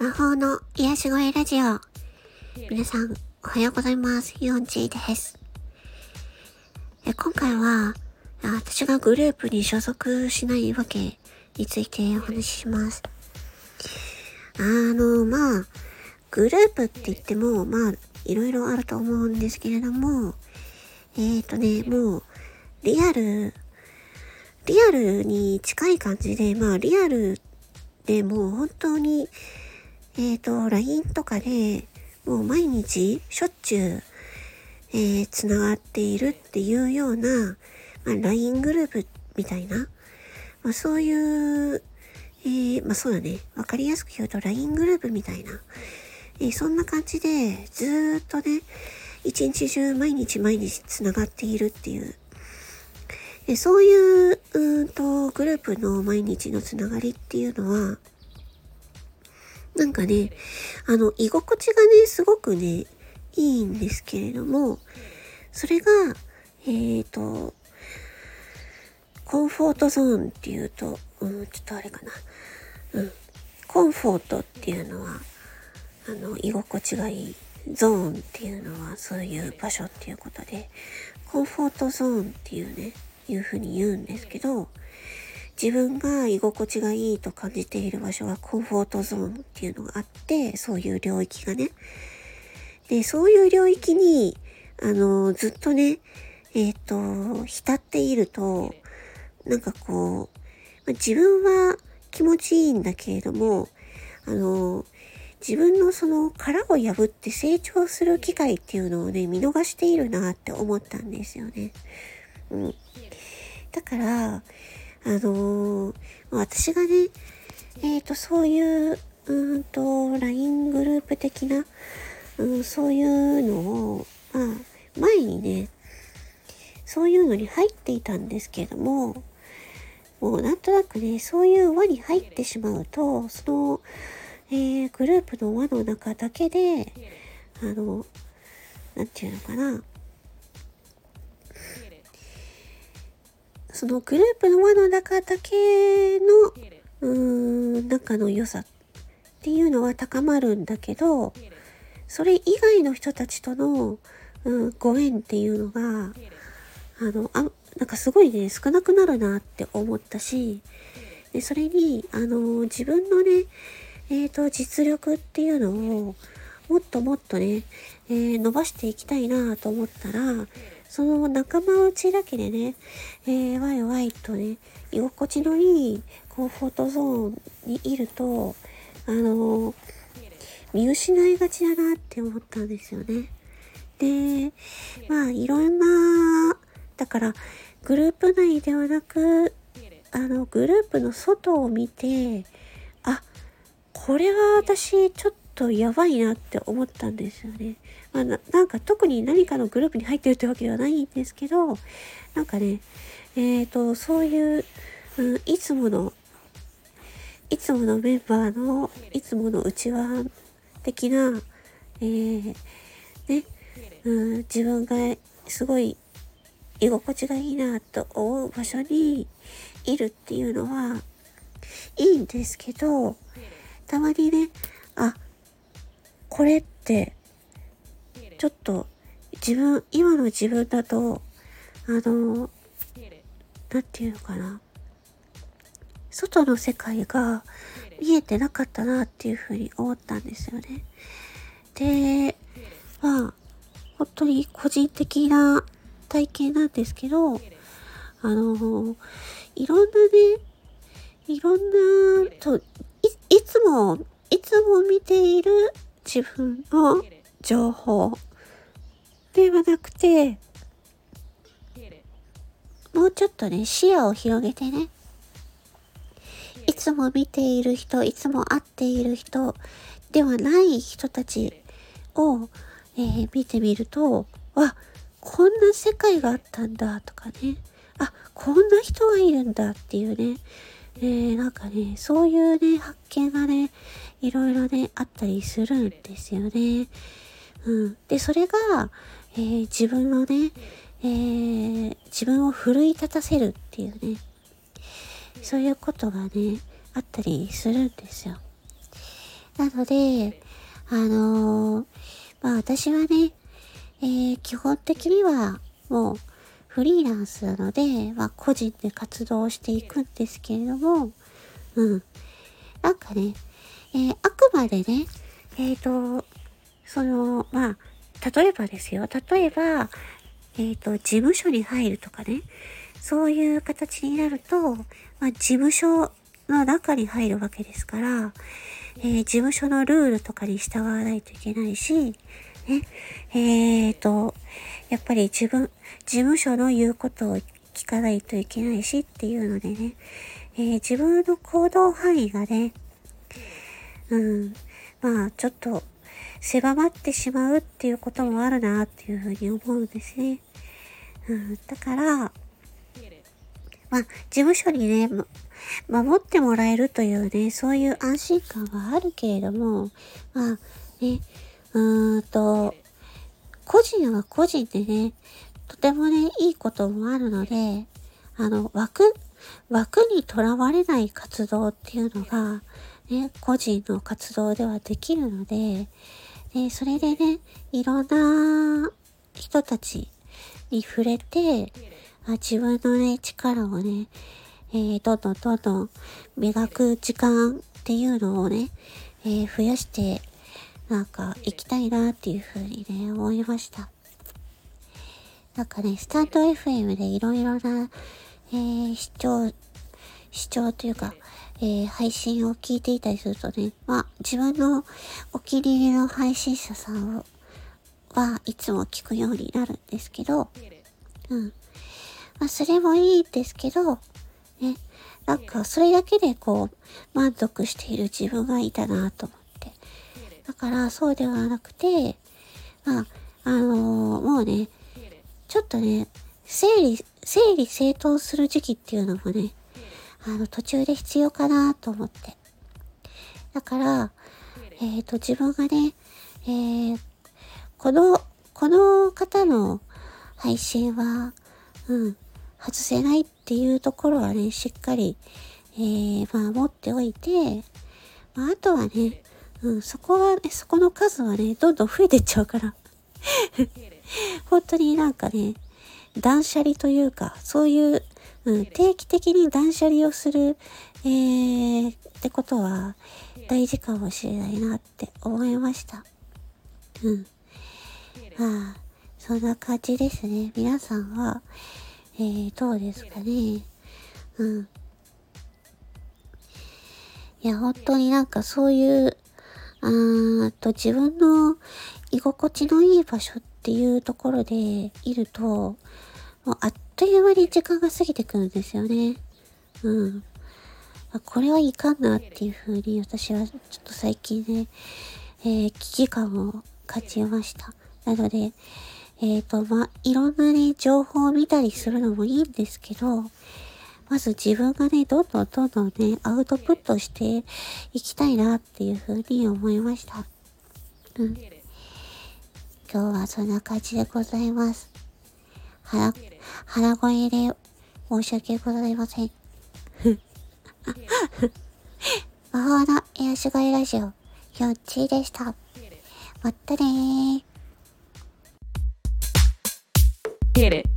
魔法の癒し声ラジオ。皆さん、おはようございます。ヨンチーです。え今回は、私がグループに所属しないわけについてお話しします。あの、まあ、グループって言っても、まあ、いろいろあると思うんですけれども、えっ、ー、とね、もう、リアル、リアルに近い感じで、まあ、リアルでもう本当に、えっ、ー、と、LINE とかで、もう毎日しょっちゅう、えー、つながっているっていうような、まあ、LINE グループみたいな、まあ、そういう、えー、まあそうだね。わかりやすく言うと LINE グループみたいな、えー、そんな感じでずっとね、一日中毎日毎日つながっているっていう、え、そういう、うんと、グループの毎日のつながりっていうのは、なんかね、あの、居心地がね、すごくね、いいんですけれども、それが、えっ、ー、と、コンフォートゾーンっていうと、うん、ちょっとあれかな。うん。コンフォートっていうのは、あの、居心地がいい。ゾーンっていうのはそういう場所っていうことで、コンフォートゾーンっていうね、いうふうに言うんですけど、自分が居心地がいいと感じている場所はコンフォートゾーンっていうのがあって、そういう領域がね。で、そういう領域に、あの、ずっとね、えっ、ー、と、浸っていると、なんかこう、自分は気持ちいいんだけれども、あの、自分のその殻を破って成長する機会っていうのをね、見逃しているなって思ったんですよね。うん。だから、あのー、私がね、えっ、ー、と、そういう、うんと、LINE グループ的な、うん、そういうのを、まあ、前にね、そういうのに入っていたんですけれども、もうなんとなくね、そういう輪に入ってしまうと、その、えー、グループの輪の中だけで、あの、なんていうのかな、そのグループの輪の中だけの、うーん、仲の良さっていうのは高まるんだけど、それ以外の人たちとの、うん、ご縁っていうのが、あの、あ、なんかすごいね、少なくなるなって思ったし、でそれに、あの、自分のね、えっ、ー、と、実力っていうのを、もっともっとね、えー、伸ばしていきたいなと思ったら、その仲間内だけでね、えー、ワイワイとね、居心地のいいコンフォートゾーンにいると、あのー、見失いがちだなって思ったんですよね。で、まあ、いろんな、だから、グループ内ではなく、あの、グループの外を見て、あ、これは私、ちょっとやばいなって思ったんですよね。まあ、なんか特に何かのグループに入ってるってわけではないんですけど、なんかね、えっ、ー、と、そういう、うん、いつもの、いつものメンバーの、いつもの内輪的な、えー、ね、うん、自分がすごい居心地がいいなと思う場所にいるっていうのはいいんですけど、たまにね、あ、これって、ちょっと自分、今の自分だと、あの、なんていうのかな。外の世界が見えてなかったなっていうふうに思ったんですよね。で、まあ、本当に個人的な体験なんですけど、あの、いろんなね、いろんな、といつも、いつも見ている自分の情報ではなくて、もうちょっとね、視野を広げてね、いつも見ている人、いつも会っている人ではない人たちを、えー、見てみると、あ、こんな世界があったんだとかね、あ、こんな人がいるんだっていうね、えー、なんかね、そういうね、発見がね、いろいろね、あったりするんですよね。うん。で、それが、えー、自分のね、えー、自分を奮い立たせるっていうね、そういうことがね、あったりするんですよ。なので、あのー、まあ私はね、えー、基本的にはもうフリーランスなので、まあ個人で活動していくんですけれども、うん。なんかね、えー、あくまでね、えっ、ー、と、その、まあ、例えばですよ。例えば、えっ、ー、と、事務所に入るとかね。そういう形になると、まあ、事務所の中に入るわけですから、えー、事務所のルールとかに従わないといけないし、ね、えっ、ー、と、やっぱり自分、事務所の言うことを聞かないといけないしっていうのでね、えー、自分の行動範囲がね、うん、まあちょっと狭まってしまうっていうこともあるなっていうふうに思うんですね。うん、だから、まあ、事務所にね、守ってもらえるというね、そういう安心感はあるけれども、まあ、ね、うーんと、個人は個人でね、とてもね、いいこともあるので、あの、枠、枠にとらわれない活動っていうのが、ね、個人の活動ではできるので、でそれでね、いろんな人たちに触れて、あ自分のね、力をね、えー、どんどんどんどん磨く時間っていうのをね、えー、増やして、なんか行きたいなっていうふうにね、思いました。なんかね、スタンド FM でいろいろな、えー、視聴、視聴というか、えー、配信を聞いていたりするとね、まあ、自分のお気に入りの配信者さんはいつも聞くようになるんですけど、うん。まあ、それもいいんですけど、ね、なんか、それだけでこう、満足している自分がいたなと思って。だから、そうではなくて、まあ、あのー、もうね、ちょっとね、整理、整理整頓する時期っていうのもね、あの、途中で必要かなと思って。だから、えっ、ー、と、自分がね、えー、この、この方の配信は、うん、外せないっていうところはね、しっかり、えー、まあ、持っておいて、まあ、あとはね、うん、そこはね、そこの数はね、どんどん増えてっちゃうから 本当になんかね、断捨離というか、そういううん、定期的に断捨離をする、えー、ってことは大事かもしれないなって思いました。うん。まあ、そんな感じですね。皆さんは、えー、どうですかね。うん。いや、本当になんかそういう、あと自分の居心地のいい場所っていうところでいると、もうあっという間に時間が過ぎてくるんですよね。うん。これはいかんなっていう風に私はちょっと最近ね、えー、危機感を感じました。なので、えっ、ー、と、まあ、いろんなね、情報を見たりするのもいいんですけど、まず自分がね、どんどんどんどんね、アウトプットしていきたいなっていう風に思いました。うん。今日はそんな感じでございます。腹、腹声で申し訳ございません。魔法の癒し声ラジオ、よっちーでした。まったねー。